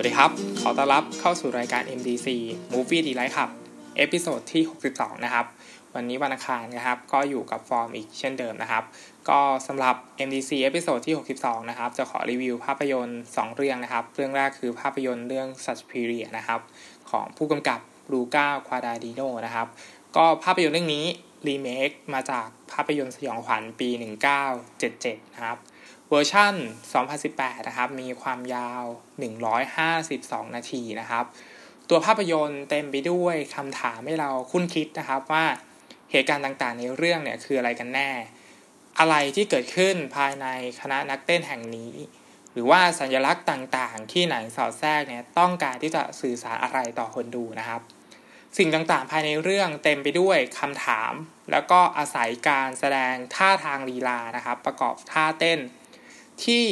สวัสดีครับ ขอต้อนรับเข้าสู่รายการ MDC Movie Delight ครับ episode ที่ 62 นะครับ วันนี้วันอังคารนะครับ ก็อยู่กับฟอร์มอีกเช่นเดิมนะครับ ก็สำหรับ MDC episode ที่ 62 นะครับ จะขอรีวิวภาพยนตร์ 2 เรื่องนะครับ เรื่องแรกคือภาพยนตร์เรื่อง Suspiria นะครับ ของผู้กำกับลูก้ากัวดาญิโนนะครับ ก็ภาพยนตร์เรื่องนี้รีเมคมาจากภาพยนตร์สยองขวัญปี 1977 นะครับ เวอร์ชัน2018 นะครับ มีความยาว 152 นาทีนะครับ ตัวภาพยนตร์เต็มไปด้วยคำถามให้เราคุ้นคิดนะครับว่าเหตุการณ์ต่างๆ ในเรื่องเนี่ยคืออะไรกันแน่ อะไรที่เกิดขึ้นภายในคณะนักเต้นแห่งนี้ หรือว่าสัญลักษณ์ต่างๆ ที่หนังสอดแทรกเนี่ยต้องการที่จะสื่อสารอะไรต่อคนดูนะครับ สิ่งต่างๆ ภายในเรื่องเต็มไปด้วยคำถาม แล้วก็อาศัยการแสดงท่าทางลีลานะครับ ประกอบท่าเต้น ที่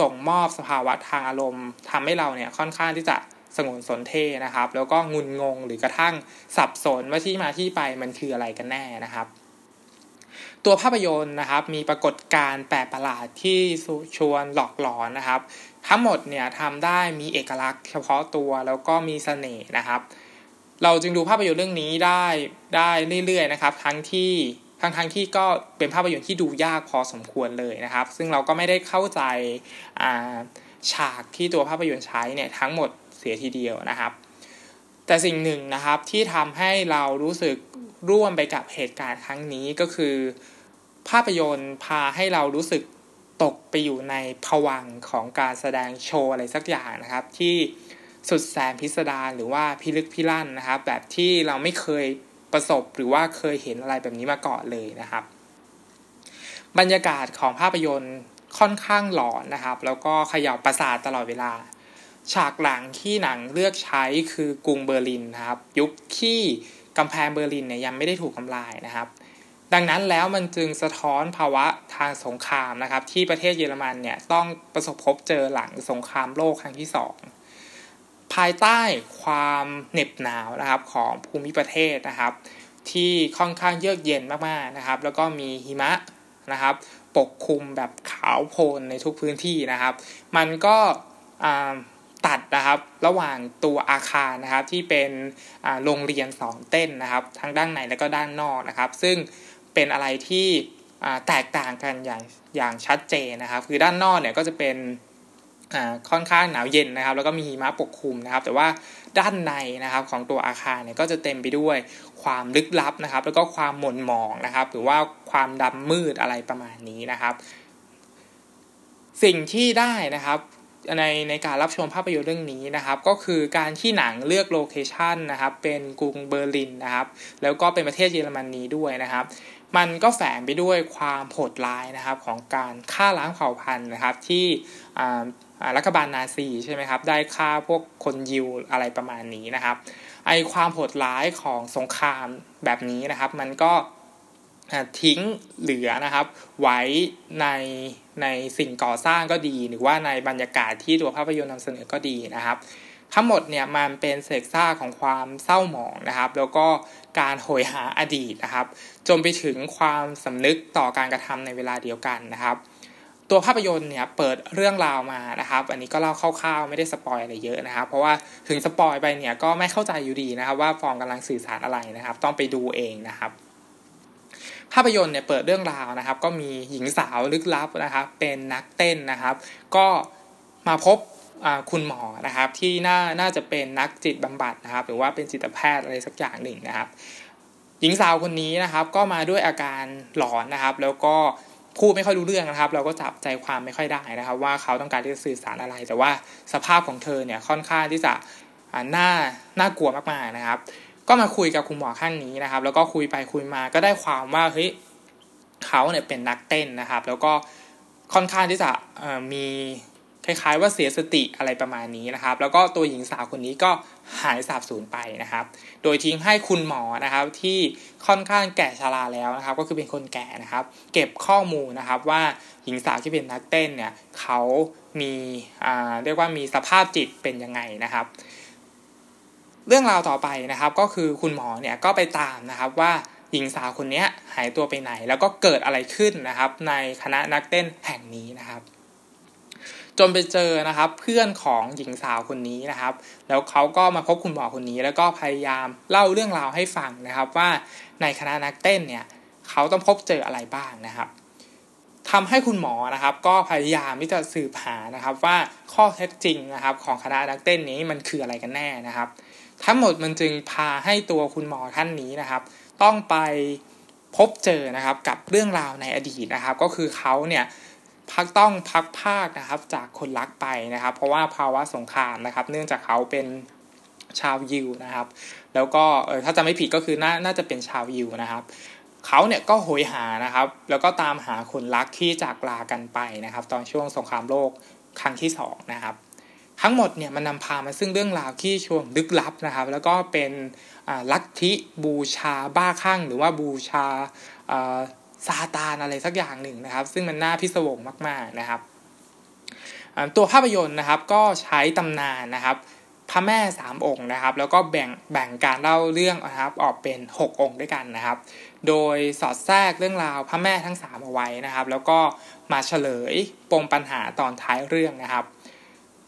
ส่งมอบสภาวะทางอารมณ์ทำให้เราเนี่ยค่อนข้างที่จะสงวนสนเทนะครับ แล้วก็งุนงงหรือกระทั่งสับสนว่าที่มาที่ไปมันคืออะไรกันแน่นะครับ ตัวภาพยนตร์นะครับมีปรากฏการณ์แปลกประหลาดที่ชวนหลอกหลอนนะครับ ทั้งหมดเนี่ยทำได้มีเอกลักษณ์เฉพาะตัวแล้วก็มีเสน่ห์นะครับ เราจึงดูภาพยนตร์เรื่องนี้ได้ได้เรื่อยๆนะครับ ทั้งที่ ทั้งทั้งที่ก็เป็นภาพยนตร์ที่ดูยากพอสมควรเลยนะครับ ซึ่งเราก็ไม่ได้เข้าใจฉากที่ตัวภาพยนตร์ใช้เนี่ยทั้งหมดเสียทีเดียวนะครับ แต่สิ่งหนึ่งนะครับที่ทำให้เรารู้สึกร่วมไปกับเหตุการณ์ครั้งนี้ก็คือ ภาพยนตร์พาให้เรารู้สึกตกไปอยู่ในผวังของการแสดงโชว์อะไรสักอย่างนะครับ ที่สุดแสนพิสดารหรือว่าพิลึกพิลั่นนะครับ แบบที่เราไม่เคย ประสบหรือว่าเคยเห็นอะไรแบบนี้มาก่อนเลยนะครับ บรรยากาศของภาพยนตร์ค่อนข้างหลอนนะครับ แล้วก็เขย่าประสาทตลอดเวลา ฉากหลังที่หนังเลือกใช้คือกรุงเบอร์ลินนะครับ ยุคที่กำแพงเบอร์ลินเนี่ยยังไม่ได้ถูกทำลายนะครับ ดังนั้นแล้วมันจึงสะท้อนภาวะทางสงครามนะครับ ที่ประเทศเยอรมันเนี่ยต้องประสบพบเจอหลังสงครามโลกครั้งที่สอง ภายใต้ความเหน็บหนาวนะครับของภูมิประเทศนะครับ ที่ค่อนข้างเยือกเย็นมากๆนะครับ แล้วก็มีหิมะนะครับ ปกคลุมแบบขาวโพลนในทุกพื้นที่นะครับ มันก็ตัดนะครับระหว่างตัวอาคารนะครับที่เป็นโรงเรียนสอนเต้นนะครับ ทั้งด้านในและก็ด้านนอกนะครับ ซึ่งเป็นอะไรที่แตกต่างกันอย่างอย่างชัดเจนนะครับ คือด้านนอกเนี่ยก็จะเป็น ค่อนข้างหนาวเย็นนะครับ แล้วก็มีหิมะปกคลุมนะครับ แต่ว่าด้านในนะครับของตัวอาคารเนี่ยก็จะเต็มไปด้วยความลึกลับนะครับ แล้วก็ความหม่นหมองนะครับ หรือว่าความดำมืดอะไรประมาณนี้นะครับ สิ่งที่ได้นะครับในในการรับชมภาพยนตร์เรื่องนี้นะครับ ก็คือการที่หนังเลือก location นะครับ เป็นกรุงเบอร์ลินนะครับ แล้วก็เป็นประเทศเยอรมนนีด้วยนะครับ มันก็แฝงไปด้วยความโหดร้ายนะครับของการฆ่าล้างเผ่าพันธุ์นะครับที่ รัฐบาลนาซีใช่ไหมครับ ได้ฆ่าพวกคนยิวอะไรประมาณนี้นะครับ ไอความโหดร้ายของสงครามแบบนี้นะครับ มันก็ทิ้งเหลือนะครับ ไว้ในในสิ่งก่อสร้างก็ดี หรือว่าในบรรยากาศที่ตัวภาพยนตร์นำเสนอก็ดีนะครับ ทั้งหมดเนี่ยมันเป็นเศษซากของความเศร้าหมองนะครับ แล้วก็การโหยหาอดีตนะครับ จนไปถึงความสำนึกต่อการกระทำในเวลาเดียวกันนะครับ ตัวภาพยนตร์เนี่ยเปิดเรื่องราวมานะครับ อันนี้ก็เล่าคร่าวๆไม่ได้สปอยอะไรเยอะนะครับ เพราะว่าถึงสปอยไปเนี่ยก็ไม่เข้าใจอยู่ดีนะครับ ว่าฟองกำลังสื่อสารอะไรนะครับ ต้องไปดูเองนะครับภาพยนตร์เนี่ยเปิดเรื่องราวนะครับ ก็มีหญิงสาวลึกลับนะครับ เป็นนักเต้นนะครับ ก็มาพบคุณหมอนะครับ ที่น่าน่าจะเป็นนักจิตบำบัดนะครับ หรือว่าเป็นจิตแพทย์อะไรสักอย่างหนึ่งนะครับ หญิงสาวคนนี้นะครับ ก็มาด้วยอาการหลอนนะครับ แล้วก็ พูดไม่ค่อยรู้เรื่องนะครับ เราก็จับใจความไม่ค่อยได้นะครับ ว่าเขาต้องการที่จะสื่อสารอะไร แต่ว่าสภาพของเธอเนี่ยค่อนข้างที่จะน่าน่ากลัวมากๆนะครับ ก็มาคุยกับคุณหมอข้างนี้นะครับ แล้วก็คุยไปคุยมาก็ได้ความว่าเฮ้ยเขาเนี่ยเป็นนักเต้นนะครับ แล้วก็ค่อนข้างที่จะมีคล้ายๆว่าเสียสติอะไรประมาณนี้นะครับ แล้วก็ตัวหญิงสาวคนนี้ก็ หายสาบสูญไปนะครับ โดยทิ้งให้คุณหมอนะครับที่ค่อนข้างแก่ชราแล้วนะครับ ก็คือเป็นคนแก่นะครับ เก็บข้อมูลนะครับว่าหญิงสาวที่เป็นนักเต้นเนี่ยเขามีอ่าเรียกว่ามีสภาพจิตเป็นยังไงนะครับ เรื่องราวต่อไปนะครับก็คือคุณหมอเนี่ยก็ไปตามนะครับว่าหญิงสาวคนนี้หายตัวไปไหน แล้วก็เกิดอะไรขึ้นนะครับ ในคณะนักเต้นแห่งนี้นะครับ จนไปเจอนะครับ เพื่อนของหญิงสาวคนนี้นะครับ แล้วเขาก็มาพบคุณหมอคนนี้ แล้วก็พยายามเล่าเรื่องราวให้ฟังนะครับ ว่าในคณะนักเต้นเนี่ยเขาต้องพบเจออะไรบ้างนะครับทำให้คุณหมอนะครับ ก็พยายามที่จะสืบหานะครับ ว่าข้อเท็จจริงนะครับ ของคณะนักเต้นนี้มันคืออะไรกันแน่นะครับ ทั้งหมดมันจึงพาให้ตัวคุณหมอท่านนี้นะครับ ต้องไปพบเจอนะครับกับเรื่องราวในอดีตนะครับ ก็คือเขาเนี่ย พักต้องพักภาคนะครับจากคนรักไปนะครับ เพราะว่าภาวะสงครามนะครับ เนื่องจากเขาเป็นชาวยิวนะครับ แล้วก็เออถ้าจะไม่ผิดก็คือน่าน่าจะเป็นชาวยิวนะครับเขาเนี่ยก็โหยหานะครับ แล้วก็ตามหาคนรักที่จากลากันไปนะครับ ตอนช่วงสงครามโลกครั้งที่2นะครับทั้งหมดเนี่ยมันนำพามาซึ่งเรื่องราวที่ช่วงลึกลับนะครับ แล้วก็เป็นลัทธิบูชาบ้าคลั่งหรือว่าบูชา ซาตานอะไรสักอย่างหนึ่งนะครับ ซึ่งมันน่าพิศวงมากๆนะครับตัวภาพยนตร์นะครับก็ใช้ตำนานนะครับพระแม่สามองค์นะครับ แล้วก็แบ่งแบ่งการเล่าเรื่องนะครับออกเป็น 6 องค์ด้วยกันนะครับ โดยสอดแทรกเรื่องราวพระแม่ทั้ง 3 เอาไว้นะครับ แล้วก็มาเฉลยปมปัญหาตอนท้ายเรื่องนะครับ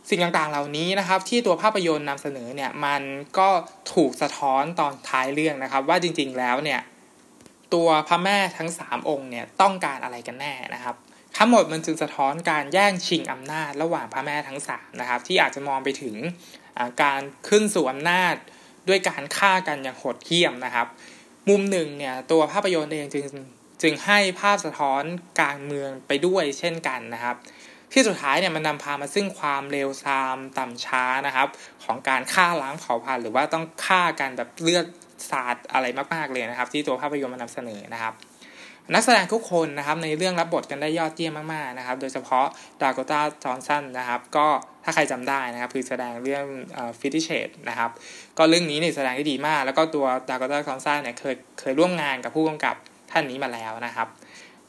สิ่งต่างๆเหล่านี้นะครับ ที่ตัวภาพยนตร์นำเสนอเนี่ยมันก็ถูกสะท้อนตอนท้ายเรื่องนะครับ ว่าจริงๆแล้วเนี่ย ตัวพระแม่ทั้ง 3 องค์เนี่ยต้องการอะไรกันแน่นะครับทั้งหมดมันจึงสะท้อนการแย่งชิงอำนาจระหว่างพระแม่ทั้ง3นะครับที่อาจจะมองไปถึงการขึ้นสู่อำนาจด้วยการฆ่ากันอย่างโหดเหี้ยมนะครับ มุมหนึ่งเนี่ยตัวภาพยนตร์เองจึงจึงให้ภาพสะท้อนการเมืองไปด้วยเช่นกันนะครับ ที่สุดท้ายเนี่ยมันนำพามาซึ่งความเลวทรามต่ำช้านะครับ ของการฆ่าล้างเผ่าพันธุ์หรือว่าต้องฆ่ากันแบบเลือด ศาสาดอะไรมากๆเลยนะครับ ที่ตัวภาพยนตร์มันนำเสนอนะครับนักแสดงทุกคนนะครับในเรื่องรับบทกันได้ยอดเยี่ยมมากๆนะครับ โดยเฉพาะดากต้าจอห์นสันนะครับ ก็ถ้าใครจำได้นะครับ คือแสดงเรื่องฟิติเชตนะครับ ก็เรื่องนี้เนี่ยแสดงได้ดีมาก แล้วก็ตัวดากต้าจอห์นสันเนี่ยเคยเคยร่วมงานกับผู้กำกับท่านนี้มาแล้วนะครับ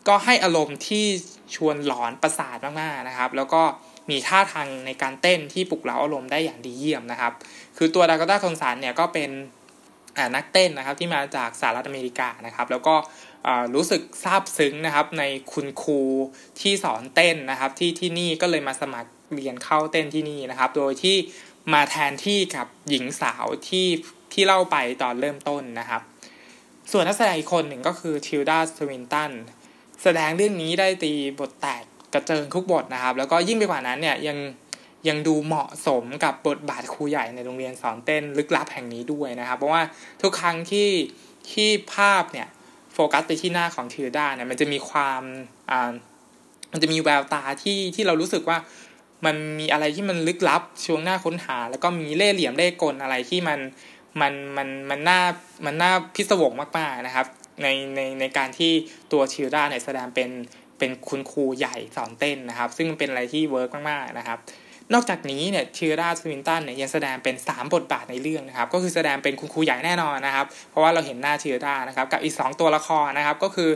ก็ให้อารมณ์ที่ชวนหลอนประสาทมากๆนะครับ แล้วก็มีท่าทางในการเต้นที่ปลุกเร้าอารมณ์ได้อย่างดีเยี่ยมนะครับ คือตัวดากต้าจอห์นสันเนี่ยก็เป็น นักเต้นนะครับที่มาจากสหรัฐอเมริกานะครับ แล้วก็รู้สึกซาบซึ้งนะครับในคุณครูที่สอนเต้นนะครับที่ที่นี่ก็เลยมาสมัครเรียนเข้าเต้นที่นี่นะครับ โดยที่มาแทนที่กับหญิงสาวที่ที่เล่าไปตอนเริ่มต้นนะครับ ส่วนนักแสดงอีกคนหนึ่งก็คือทิลดาสวินตันแสดงเรื่องนี้ได้ตีบทแตกกระเจิงทุกบทนะครับ แล้วก็ยิ่งไปกว่านั้นเนี่ยยัง ยังดูเหมาะสมกับบทบาทครูใหญ่ในโรงเรียนสอนเต้นลึกลับแห่งนี้ด้วยนะครับ เพราะว่าทุกครั้งที่ที่ภาพเนี่ยโฟกัสไปที่หน้าของทิลดาเนี่ยมันจะมีความอ่ามันจะมีแววตาที่ที่เรารู้สึกว่ามันมีอะไรที่มันลึกลับช่วงหน้าค้นหา แล้วก็มีเล่ห์เหลี่ยมเล่ห์กลอะไรที่มันมันมันมันน่ามันน่าพิศวงมากๆนะครับ ในในในการที่ตัวทิลดาเนี่ยแสดงเป็นเป็นคุณครูใหญ่สอนเต้นนะครับ ซึ่งเป็นอะไรที่ work มากๆนะครับ นอกจากนี้เนี่ยทิลดาสวินตันเนี่ยยังแสดงเป็น 3 บทบาทในเรื่องนะครับ ก็คือแสดงเป็นคุณครูใหญ่แน่นอนนะครับ เพราะว่าเราเห็นหน้าทิลดานะครับ กับอีก 2 ตัวละครนะครับ ก็คือ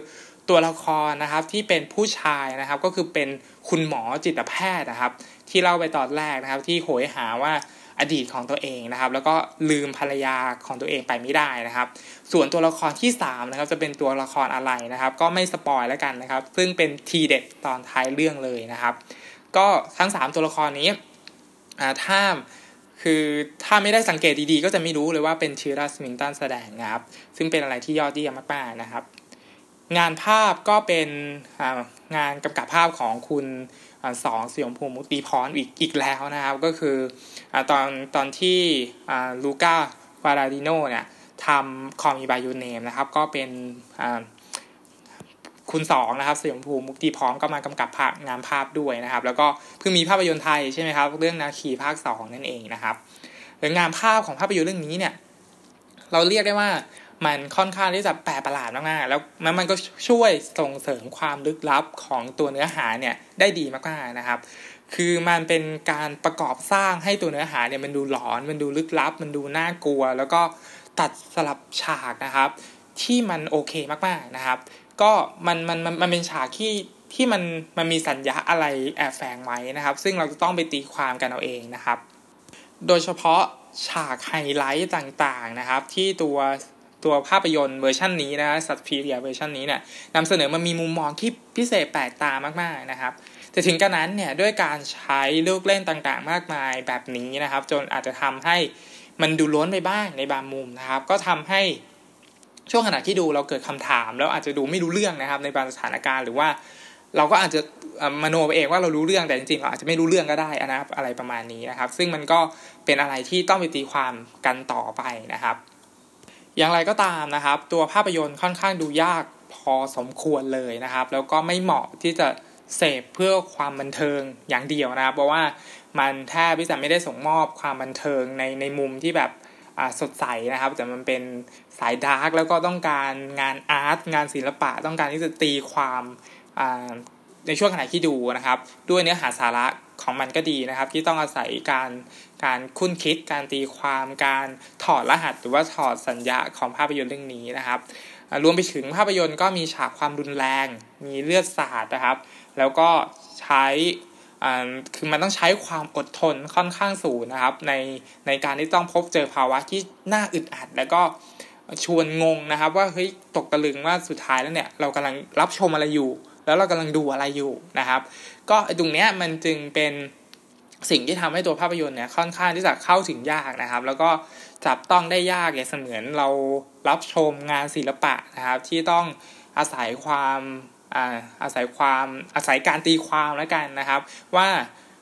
ตัวละครนะครับที่เป็นผู้ชายนะครับ ก็คือเป็นคุณหมอจิตแพทย์นะครับ ที่เล่าไปตอนแรกนะครับ ที่โหยหาว่าอดีตของตัวเองนะครับ แล้วก็ลืมภรรยาของตัวเองไปไม่ได้นะครับ ส่วนตัวละครที่3นะครับจะเป็นตัวละครอะไรนะครับ ก็ไม่สปอยแล้วกันนะครับ ซึ่งเป็นทีเด็ดตอนท้ายเรื่องเลยนะครับ ก็ทั้ง 3 ตัวละครนี้ถ้าคือถ้าไม่ได้สังเกตดีๆ ก็จะไม่รู้เลยว่าเป็นชิรัสมินตันแสดงนะครับ ซึ่งเป็นอะไรที่ยอดเยี่ยมมากๆนะครับ งานภาพก็เป็นงานกำกับภาพของคุณสองสยมภูมิตีพรอีกอีกแล้วนะครับ ก็คืออตอนตอนที่ลูก้าวาราดิโนเนี่ยทำคอมีบายูเนมนะครับ ก็เป็น คุณสองนะครับสยมภูมิมุกตีพร้อมก็มากำกับภาพงานภาพด้วยนะครับ แล้วก็เพิ่งมีภาพยนตร์ไทยใช่ไหมครับเรื่องนาคีภาคสองนั่นเองนะครับหรืองานภาพของภาพยนตร์เรื่องนี้เนี่ย เราเรียกได้ว่ามันค่อนข้างที่จะแปลกประหลาดมากๆแล้วมันก็ช่วยส่งเสริมความลึกลับของตัวเนื้อหาเนี่ยได้ดีมากๆนะครับ คือมันเป็นการประกอบสร้างให้ตัวเนื้อหาเนี่ยมันดูหลอน มันดูลึกลับ มันดูน่ากลัว แล้วก็ตัดสลับฉากนะครับ ที่มันโอเคมากๆนะครับ ก็มันมันมันมันเป็นฉากที่ที่มันมันมีสัญญาอะไรแอบแฝงไว้นะครับ ซึ่งเราจะต้องไปตีความกันเอาเองนะครับ โดยเฉพาะฉากไฮไลท์ต่างๆนะครับ ที่ตัวตัวภาพยนตร์เวอร์ชันนี้นะ Suspiria เวอร์ชันนี้เนี่ยนำเสนอมันมีมุมมองที่พิเศษแปลกตามากๆนะครับ แต่ถึงกระนั้นเนี่ยด้วยการใช้ลูกเล่นต่างๆ มากมายแบบนี้นะครับ จนอาจจะทำให้มันดูล้นไปบ้างในบางมุมนะครับ ก็ทำให้ ช่วงขณะที่ดูเราเกิดคำถาม แล้วอาจจะดูไม่รู้เรื่องนะครับ ในบางสถานการณ์หรือว่าเราก็อาจจะมโนไปเองว่าเรารู้เรื่องแต่จริงๆเราอาจจะไม่รู้เรื่องก็ได้นะครับอะไรประมาณนี้นะครับ ซึ่งมันก็เป็นอะไรที่ต้องไปตีความกันต่อไปนะครับ อย่างไรก็ตามนะครับ ตัวภาพยนตร์ค่อนข้างดูยากพอสมควรเลยนะครับ แล้วก็ไม่เหมาะที่จะเสพเพื่อความบันเทิงอย่างเดียวนะครับ เพราะว่ามันแทบที่จะไม่ได้ส่งมอบความบันเทิงในในมุมที่แบบ สดใสนะครับ แต่มันเป็นสายดาร์กแล้วก็ต้องการงานอาร์ตงานศิลปะ ต้องการที่จะตีความในช่วงขณะที่ดูนะครับ ด้วยเนื้อหาสาระของมันก็ดีนะครับ ที่ต้องอาศัยการการคุ้นคิด การตีความการถอดรหัส หรือว่าถอดสัญญาของภาพยนตร์เรื่องนี้นะครับรวมไปถึงภาพยนตร์ก็มีฉากความรุนแรง มีเลือดสาดนะครับ แล้วก็ใช้ คือมันต้องใช้ความอดทนค่อนข้างสูงนะครับ ในในการที่ต้องพบเจอภาวะที่น่าอึดอัด แล้วก็ชวนงงนะครับ ว่าเฮ้ยตกตะลึงว่าสุดท้ายแล้วเนี่ยเรากำลังรับชมอะไรอยู่ แล้วเรากำลังดูอะไรอยู่นะครับ ก็ตรงเนี้ยมันจึงเป็นสิ่งที่ทำให้ตัวภาพยนตร์เนี่ยค่อนข้างที่จะเข้าถึงยากนะครับ แล้วก็จับต้องได้ยากอย่างเสมือนเรารับชมงานศิลปะนะครับ ที่ต้องอาศัยความ อาศัยความอาศัยการตีความแล้วกันนะครับ ว่า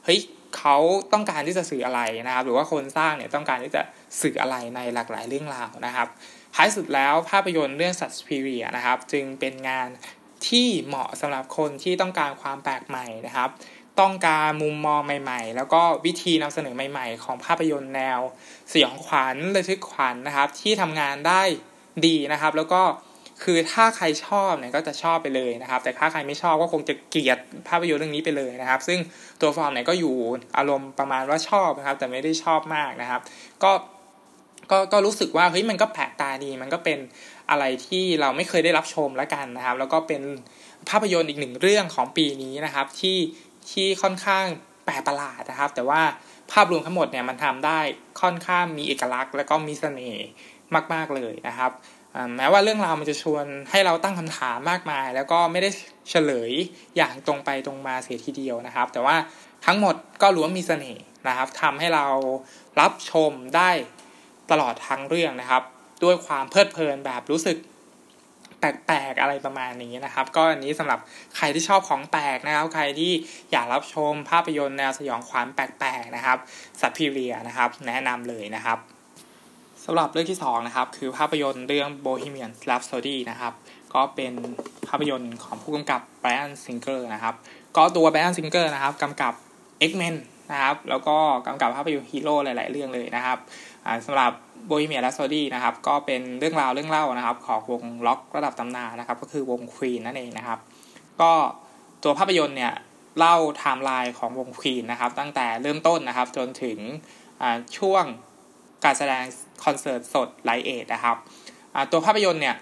เฮ้ยเขาต้องการที่จะสื่ออะไรนะครับ หรือว่าคนสร้างเนี่ยต้องการที่จะสื่ออะไรในหลากหลายเรื่องราวนะครับท้ายสุดแล้วภาพยนตร์เรื่องสัตว์พีเรียนะครับ จึงเป็นงานที่เหมาะสำหรับคนที่ต้องการความแปลกใหม่นะครับ ต้องการมุมมองใหม่ ๆ แล้วก็วิธีนำเสนอใหม่ ๆ ของภาพยนตร์แนวสยองขวัญระทึกขวัญนนะครับ ที่ทำงานได้ดีนะครับ แล้วก็ คือถ้าใครชอบเนี่ยก็จะชอบไปเลยนะครับ แต่ถ้าใครไม่ชอบก็คงจะเกลียดภาพยนตร์เรื่องนี้ไปเลยนะครับ ซึ่งตัวฟอร์มเนี่ยก็อยู่อารมณ์ประมาณว่าชอบนะครับ แต่ไม่ได้ชอบมากนะครับ ก็ก็ก็รู้สึกว่าเฮ้ยมันก็แปลกตาดี มันก็เป็นอะไรที่เราไม่เคยได้รับชมแล้วกันนะครับ แล้วก็เป็นภาพยนตร์อีกหนึ่งเรื่องของปีนี้นะครับ ที่ที่ค่อนข้างแปลกประหลาดนะครับ แต่ว่าภาพรวมทั้งหมดเนี่ยมันทำได้ค่อนข้างมีเอกลักษณ์ และก็มีเสน่ห์มาก ๆเลยนะครับ แม้ว่าเรื่องราวมันจะชวนให้เราตั้งคำถามมากมาย แล้วก็ไม่ได้เฉลยอย่างตรงไปตรงมาเสียทีเดียวนะครับ แต่ว่าทั้งหมดก็ล้วนมีเสน่ห์นะครับทำให้เรารับชมได้ตลอดทั้งเรื่องนะครับ ด้วยความเพลิดเพลินแบบรู้สึกแปลกๆอะไรประมาณนี้นะครับ ก็อันนี้สำหรับใครที่ชอบของแปลกนะครับ ใครที่อยากรับชมภาพยนตร์แนวสยองขวัญแปลกๆนะครับสัตว์พีเรียนะครับ แนะนำเลยนะครับ สำหรับเรื่องที่2นะครับคือภาพยนตร์เรื่อง Bohemian Rhapsody นะครับ ก็เป็นภาพยนตร์ของผู้กำกับ Bryan Singer นะครับ ก็ตัว Bryan Singer นะครับกำกับ X-Men นะครับ แล้วก็กำกับภาพยนตร์ฮีโร่หลาย ๆ เรื่องเลยนะครับสำหรับ Bohemian Rhapsody นะครับ ก็เป็นเรื่องราวเรื่องเล่านะครับ ของวงล็อกระดับตำนานนะครับ ก็คือวง Queen นั่นเองนะครับ ก็ตัวภาพยนตร์เนี่ยเล่าไทม์ไลน์ของวง Queen นะครับ ตั้งแต่เริ่มต้นนะครับ จนถึงช่วงการแสดง คอนเสิร์ตสด Live Aid นะครับตัวภาพยนตร์เนี่ย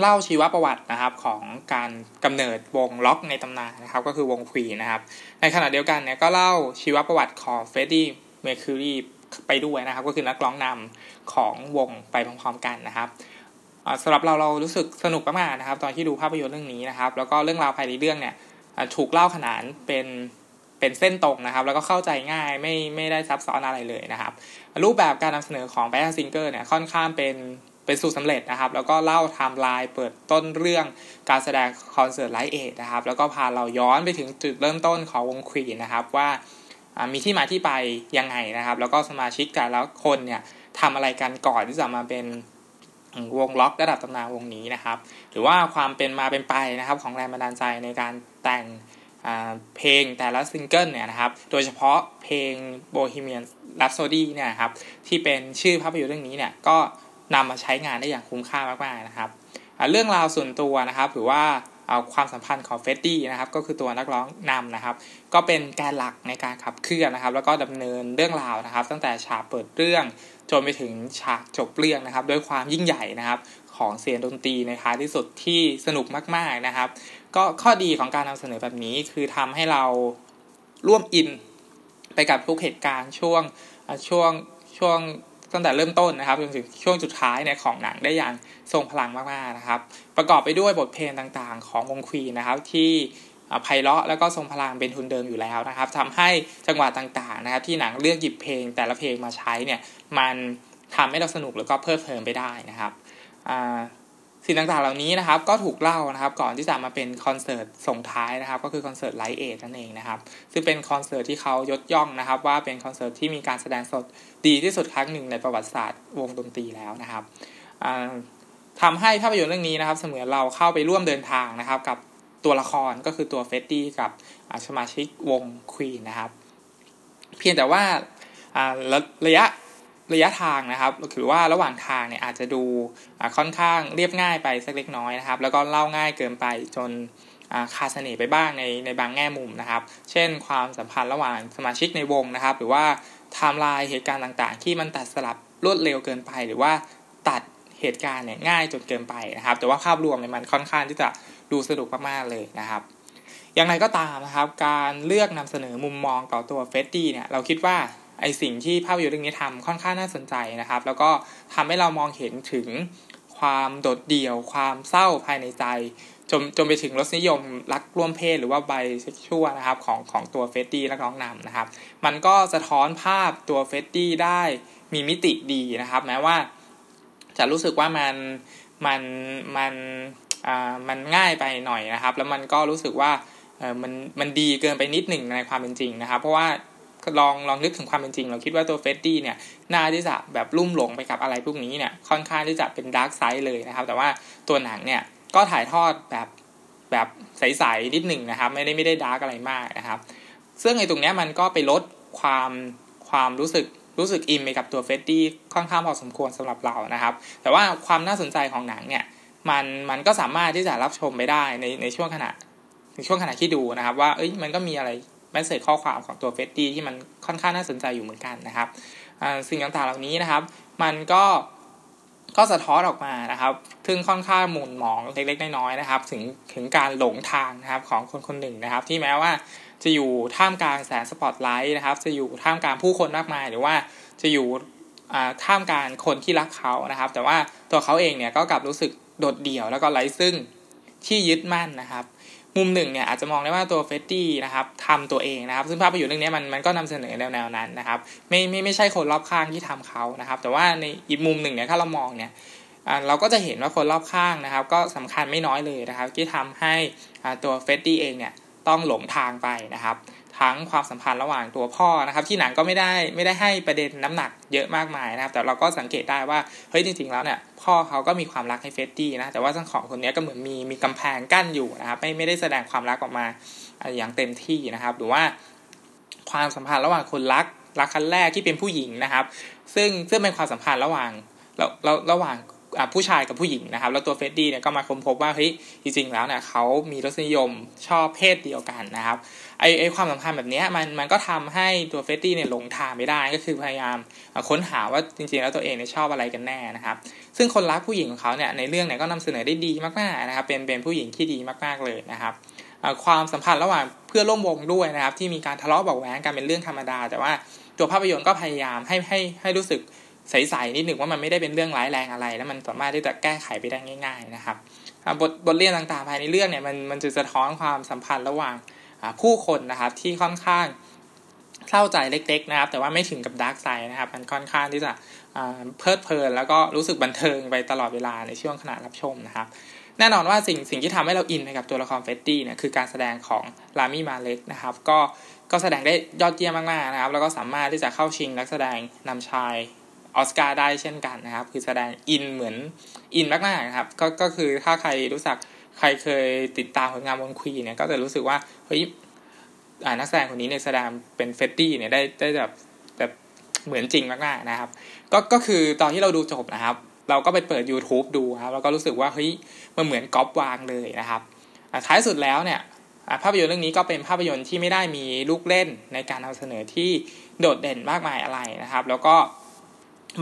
เล่าชีวประวัตินะครับของการกำเนิดวงล็อกในตำนานนะครับก็คือวง Queen นะครับ ในขณะเดียวกันเนี่ยก็เล่าชีวประวัติของ Freddie Mercury ไปด้วยนะครับ ก็คือนักร้องนำของวงไปพร้อมๆกันนะครับสำหรับเราเรารู้สึกสนุกมากๆนะครับ ตอนที่ดูภาพยนตร์เรื่องนี้นะครับ แล้วก็เรื่องราวภายในเรื่องเนี่ยถูกเล่าขนานเป็น เป็นเส้นตรงนะครับ แล้วก็เข้าใจง่ายไม่ไม่ได้ซับซ้อนอะไรเลยนะครับ รูปแบบการนำเสนอของ Bryan Singer เนี่ยค่อนข้างเป็นเป็นสูตรสำเร็จนะครับ แล้วก็เล่าไทม์ไลน์เปิดต้นเรื่องการแสดงคอนเสิร์ต Live Aid นะครับ แล้วก็พาเราย้อนไปถึงจุดเริ่มต้นของวง Queen นะครับว่ามีที่มาที่ไปยังไงนะครับ แล้วก็สมาชิกแต่ละคนเนี่ยทำอะไรกันก่อนที่จะมาเป็นวงล็อกระดับตำนานวงนี้นะครับ หรือว่าความเป็นมาเป็นไปนะครับ ของแรงบันดาลใจในการแต่ง เพลงแต่ละซิงเกิลเนี่ยนะครับ โดยเฉพาะเพลง Bohemian Rhapsody เนี่ยครับ ที่เป็นชื่อภาพยนตร์เรื่องนี้เนี่ย ก็นำมาใช้งานได้อย่างคุ้มค่ามากๆนะครับ เรื่องราวส่วนตัวนะครับ หรือว่าเอาความสัมพันธ์ของ Freddie นะครับ ก็คือตัวนักร้องนำนะครับ ก็เป็นแกนหลักในการขับเคลื่อนนะครับ แล้วก็ดำเนินเรื่องราวนะครับ ตั้งแต่ฉากเปิดเรื่องจนไปถึงฉากจบเรื่องนะครับ ด้วยความยิ่งใหญ่นะครับ ของเสียงดนตรีในท้ายที่สุดที่สนุกมากๆนะครับ ก็ข้อดีของการนำเสนอแบบนี้คือทำให้เราร่วมอินไปกับทุกเหตุการณ์ช่วงช่วงช่วงตั้งแต่เริ่มต้นนะครับจนถึงช่วงสุดท้ายเนี่ยของหนังได้อย่างทรงพลังมากๆนะครับ ประกอบไปด้วยบทเพลงต่างๆ ของวงควีนนะครับที่ไพเราะแล้วก็ทรงพลังเป็นทุนเดิมอยู่แล้วนะครับทำให้จังหวะต่างๆนะครับ ที่หนังเลือกหยิบเพลงแต่ละเพลงมาใช้เนี่ยมันทำให้เราสนุกแล้วก็เพลิดเพลินไปได้นะครับ สิ่งต่างๆเหล่านี้นะครับ ก็ถูกเล่านะครับ ก่อนที่จะมาเป็นคอนเสิร์ตส่งท้ายนะครับ ก็คือคอนเสิร์ต Live Aid นั่นเองนะครับ ซึ่งเป็นคอนเสิร์ตที่เขายกย่องนะครับ ว่าเป็นคอนเสิร์ตที่มีการแสดงสดดีที่สุดครั้งหนึ่งในประวัติศาสตร์วงดนตรีแล้วนะครับทำให้ภาพยนตร์เรื่องนี้นะครับ เสมือนเราเข้าไปร่วมเดินทางนะครับ กับตัวละครก็คือตัว Freddie กับสมาชิกวงควีนนะครับ เพียงแต่ว่าระยะ ระยะทางนะครับคือว่าระหว่างทางเนี่ยอาจจะดูค่อนข้างเรียบง่ายไปสักเล็กน้อยนะครับ แล้วก็เล่าง่ายเกินไปจนขาดเสน่ห์ไปบ้างในในบางแง่มุมนะครับ เช่น ความสัมพันธ์ระหว่างสมาชิกในวงนะครับ หรือว่าไทม์ไลน์เหตุการณ์ต่างๆ ที่มันตัดสลับรวดเร็วเกินไป หรือว่าตัดเหตุการณ์เนี่ยง่ายจนเกินไปนะครับ แต่ว่าภาพรวมเนี่ยมันค่อนข้างที่จะดูสนุกมากๆเลยนะครับ อย่างไรก็ตามนะครับ การเลือกนำเสนอมุมมองต่อตัว Freddie เนี่ยเราคิดว่า ไอสิ่งที่ภาพยนตร์เรื่องนี้ทำค่อนข้างน่าสนใจนะครับ แล้วก็ทำให้เรามองเห็นถึงความโดดเดี่ยว ความเศร้าภายในใจจนจนไปถึงรสนิยมรักร่วมเพศหรือว่าไบเซ็กชวลนะครับของของตัว Freddie นักร้องนำนะครับ มันก็สะท้อนภาพตัว Freddie ได้มีมิติดีนะครับ แม้ว่า จะรู้สึกว่ามันมันมันอ่ามันง่ายไปหน่อยนะครับ แล้วมันก็รู้สึกว่าเออมันมันดีเกินไปนิดหนึ่งในความเป็นจริงนะครับ เพราะว่า ลองลองนึกถึงความเป็นจริง เราคิดว่าตัว Freddie เนี่ยน่าที่จะแบบลุ่มหลงไปกับอะไรพวกนี้เนี่ยค่อนข้างที่จะเป็น dark side เลยนะครับ แต่ว่าตัวหนังเนี่ยก็ถ่ายทอดแบบแบบใสๆนิดหนึ่งนะครับ ไม่ได้ไม่ได้ dark อะไรมากนะครับ ซึ่งไอ้ตรงเนี้ยมันก็ไปลดความความรู้สึกรู้สึกอินไปกับตัวเฟดดี้ค่อนข้างพอสมควรสำหรับเรานะครับ แต่ว่าความน่าสนใจของหนังเนี่ยมันมันก็สามารถที่จะรับชมไปได้ในในช่วงขณะในช่วงขณะที่ดูนะครับ ว่าเอ้ยมันก็มีอะไร มสเซจข้อความของตัวเฟสตี้ที่มันค่อนข้างน่าสนใจอยู่เหมือนกันนะครับสิ่งต่างๆเหล่านี้นะครับ มันก็ก็สะท้อนออกมานะครับ ซึ่งค่อนข้างมุนหมองเล็กๆน้อยๆนะครับ ถึงถึงการหลงทางนะครับของคนคนหนึ่งนะครับ ที่แม้ว่าจะอยู่ท่ามกลางแสงสปอตไลท์นะครับ จะอยู่ท่ามกลางผู้คนมากมาย หรือว่าจะอยู่ท่ามกลางคนที่รักเขานะครับ แต่ว่าตัวเขาเองเนี่ยก็กลับรู้สึกโดดเดี่ยวแล้วก็ไร้ซึ่งที่ยึดมั่นนะครับ มุมหนึ่งเนี่ยอาจจะมองได้ว่าตัวเฟตตี้นะครับทำตัวเองนะครับ ซึ่งภาพยนตร์เรื่องนี้มันมันก็นำเสนอแนวแนวนั้นนะครับไม่ไม่ไม่ใช่คนรอบข้างที่ทำเขานะครับ แต่ว่าในอีกมุมหนึ่งเนี่ยถ้าเรามองเนี่ยเราก็จะเห็นว่าคนรอบข้างนะครับ ก็สำคัญไม่น้อยเลยนะครับ ที่ทำให้ตัวเฟตตี้เองเนี่ยต้องหลงทางไปนะครับ ทั้งความสัมพันธ์ระหว่างตัวพ่อนะครับ ที่หนังก็ไม่ได้ไม่ได้ให้ประเด็นน้ำหนักเยอะมากมายนะครับ แต่เราก็สังเกตได้ว่าเฮ้ยจริงๆแล้วเนี่ยพ่อเขาก็มีความรักให้เฟตตี้นะแต่ว่าทั้งของคนนี้ก็เหมือนมีมีกำแพงกั้นอยู่นะครับไม่ไม่ได้แสดงความรักออกมาอย่างเต็มที่นะครับ หรือว่าความสัมพันธ์ระหว่างคนรักรักครั้งแรกที่เป็นผู้หญิงนะครับ ซึ่งซึ่งเป็นความสัมพันธ์ระหว่างระระหว่าง ผู้ชายกับผู้หญิงนะครับ แล้วตัว Freddie เนี่ยก็มาค้นพบว่าเฮ้ยจริงๆแล้วเนี่ยเขามีรสนิยมชอบเพศเดียวกันนะครับไอไอความสัมพันธ์แบบนี้มันมันก็ทำให้ตัว Freddie เนี่ยหลงทางไม่ได้ก็คือพยายามค้นหาว่าจริงๆ แล้วตัวเองเนี่ยชอบอะไรกันแน่นะครับ ซึ่งคนรักผู้หญิงของเขาเนี่ยในเรื่องเนี่ยก็นำเสนอได้ดีมากๆนะครับ เป็นเป็นผู้หญิงที่ดีมากๆเลยนะครับความสัมพันธ์ระหว่างเพื่อนร่วมวงด้วยนะครับ ที่มีการทะเลาะเบาะแว้งกันเป็นเรื่องธรรมดา แต่ว่าตัวภาพยนตร์ก็พยายามให้ให้ให้รู้สึก ใสๆนิดหนึ่งว่ามันไม่ได้เป็นเรื่องร้ายแรงอะไร แล้วมันสามารถที่จะแก้ไขไปได้ง่าย ๆ นะครับบทบทเรียนต่างๆภายในเรื่องเนี่ยมันมันจะสะท้อนความสัมพันธ์ระหว่างผู้คนนะครับที่ค่อนข้างเศร้าใจเล็ก ๆ นะครับ แต่ว่าไม่ถึงกับ dark side นะครับ มันค่อนข้างที่จะเพลิดเพลิน แล้วก็รู้สึกบันเทิงไปตลอดเวลาในช่วงขณะรับชมนะครับ แน่นอนว่าสิ่งสิ่งที่ทำให้เราอินไปกับตัวละคร Freddie เนี่ยคือการแสดงของ Rami Malek นะครับ ก็ก็แสดงได้ยอดเยี่ยมมากๆนะครับ แล้วก็สามารถที่จะเข้าชิงนักแสดงนำชาย ออสการ์ได้เช่นกันนะครับ คือแสดงอินเหมือนอินมากๆนะครับ ก็ก็คือถ้าใครรู้จักใครเคยติดตามผลงานวงควีเนี่ยก็จะรู้สึกว่าเฮ้ยนักแสดงคนนี้เนี่ยแสดงเป็นเฟตตี้เนี่ยได้ได้แบบแบบเหมือนจริงมากๆนะครับ ก็ก็คือตอนที่เราดูจบนะครับ เราก็ไปเปิด YouTube ดูครับแล้วก็รู้สึกว่าเฮ้ยมันเหมือนก๊อปวางเลยนะครับท้ายสุดแล้วเนี่ยภาพยนตร์เรื่องนี้ก็เป็นภาพยนตร์ที่ไม่ได้มีลูกเล่นในการนำเสนอที่โดดเด่นมากมายอะไรนะครับ แล้วก็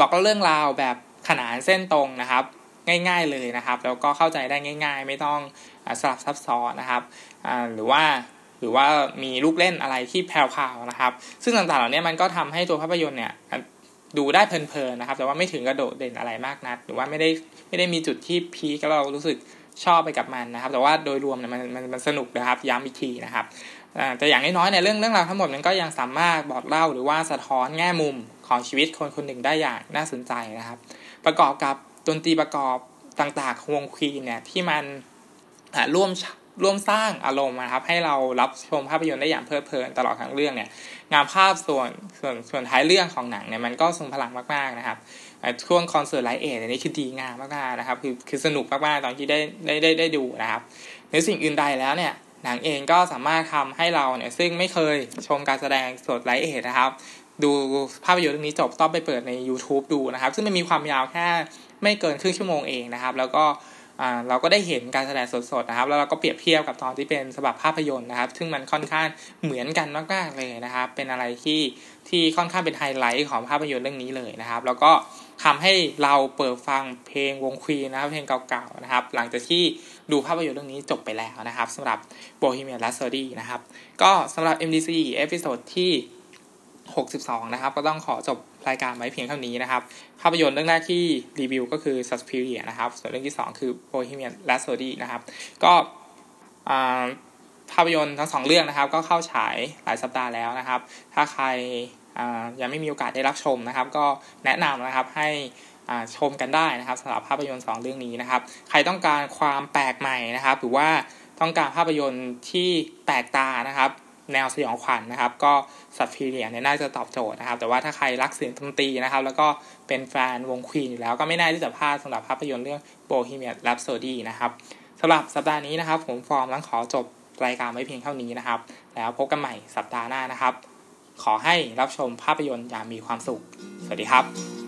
บอกเรื่องราวแบบขนานเส้นตรงนะครับ ง่ายๆเลยนะครับ แล้วก็เข้าใจได้ง่าย ๆ ไม่ต้องสลับซับซ้อนนะครับหรือว่าหรือว่ามีลูกเล่นอะไรที่แพรวๆนะครับ ซึ่งต่างๆเหล่านี้มันก็ทำให้ตัวภาพยนตร์เนี่ยดูได้เพลินๆนะครับ แต่ว่าไม่ถึงกระโดดเด่นอะไรมากนัก หรือว่าไม่ได้ไม่ได้มีจุดที่พีคแล้วเรารู้สึกชอบไปกับมันนะครับ แต่ว่าโดยรวมเนี่ยมันมันมันสนุกนะครับ ย้ำอีกทีนะครับแต่อย่างน้อยๆในเรื่องเรื่องราวทั้งหมดมันก็ยังสามารถบอกเล่าหรือว่าสะท้อนแง่มุม ของชีวิตคนคนหนึ่งได้อย่างน่าสนใจนะครับ ประกอบกับดนตรีประกอบต่างๆของวงควีนเนี่ยที่มันร่วมร่วมสร้างอารมณ์นะครับ ให้เรารับชมภาพยนตร์ได้อย่างเพลิดเพลินตลอดทั้งเรื่องเนี่ยงานภาพส่วนส่วนส่วนท้ายเรื่องของหนังเนี่ยมันก็ทรงพลังมากๆนะครับช่วงคอนเสิร์ต Live Aid อันนี้คือดีงามมากๆนะครับคือคือสนุกมากๆตอนที่ได้ได้ได้ได้ดูนะครับ ในสิ่งอื่นใดแล้วเนี่ยหนังเองก็สามารถทำให้เราเนี่ยซึ่งไม่เคยชมการแสดงสด Live Aid นะครับ ดูภาพยนตร์เรื่องนี้จบต้องไปเปิดใน YouTube ดูนะครับ ซึ่งมันมีความยาวแค่ไม่เกินครึ่งชั่วโมงเองนะครับ แล้วก็เราก็ได้เห็นการแสดงสดๆนะครับ แล้วเราก็เปรียบเทียบกับตอนที่เป็นฉบับภาพยนตร์นะครับ ซึ่งมันค่อนข้างเหมือนกันมากๆเลยนะครับ เป็นอะไรที่ที่ค่อนข้างเป็นไฮไลท์ของภาพยนตร์เรื่องนี้เลยนะครับ แล้วก็ทำให้เราเปิดฟังเพลงวง Queen นะครับเพลงเก่าๆนะครับ หลังจากที่ดูภาพยนตร์เรื่องนี้จบไปแล้วนะครับสำหรับ Bohemian Rhapsody นะครับ ก็สำหรับ MDC episode ที่ 62 นะครับ ก็ต้องขอจบรายการไว้เพียงเท่านี้นะครับ ภาพยนตร์เรื่องแรกที่รีวิวก็คือ Suspiria นะครับ ส่วนเรื่องที่ 2 คือ Bohemian Rhapsody นะครับ ก็ภาพยนตร์ทั้งสองเรื่องนะครับ ก็เข้าฉายหลายสัปดาห์แล้วนะครับ ถ้าใครยังไม่มีโอกาสได้รับชมนะครับ ก็แนะนำนะครับให้ชมกันได้นะครับสำหรับภาพยนตร์ 2 เรื่องนี้นะครับ ใครต้องการความแปลกใหม่นะครับ หรือว่าต้องการภาพยนตร์ที่แปลกตานะครับ แนวสยองขวัญนนะครับ ก็สัตว์พีเรียเนี่ยน่าจะตอบโจทย์นะครับ แต่ว่าถ้าใครรักเสียงดนตรีนะครับ แล้วก็เป็นแฟนวงควีนอยู่แล้วก็ไม่น่าที่จะพลาดสำหรับภาพยนตร์เรื่อง Bohemian Rhapsody นะครับสำหรับสัปดาห์นี้นะครับ ผมฟอร์มต้องขอจบรายการไว้เพียงเท่านี้นะครับ แล้วพบกันใหม่สัปดาห์หน้านะครับ ขอให้รับชมภาพยนตร์อย่างมีความสุข สวัสดีครับ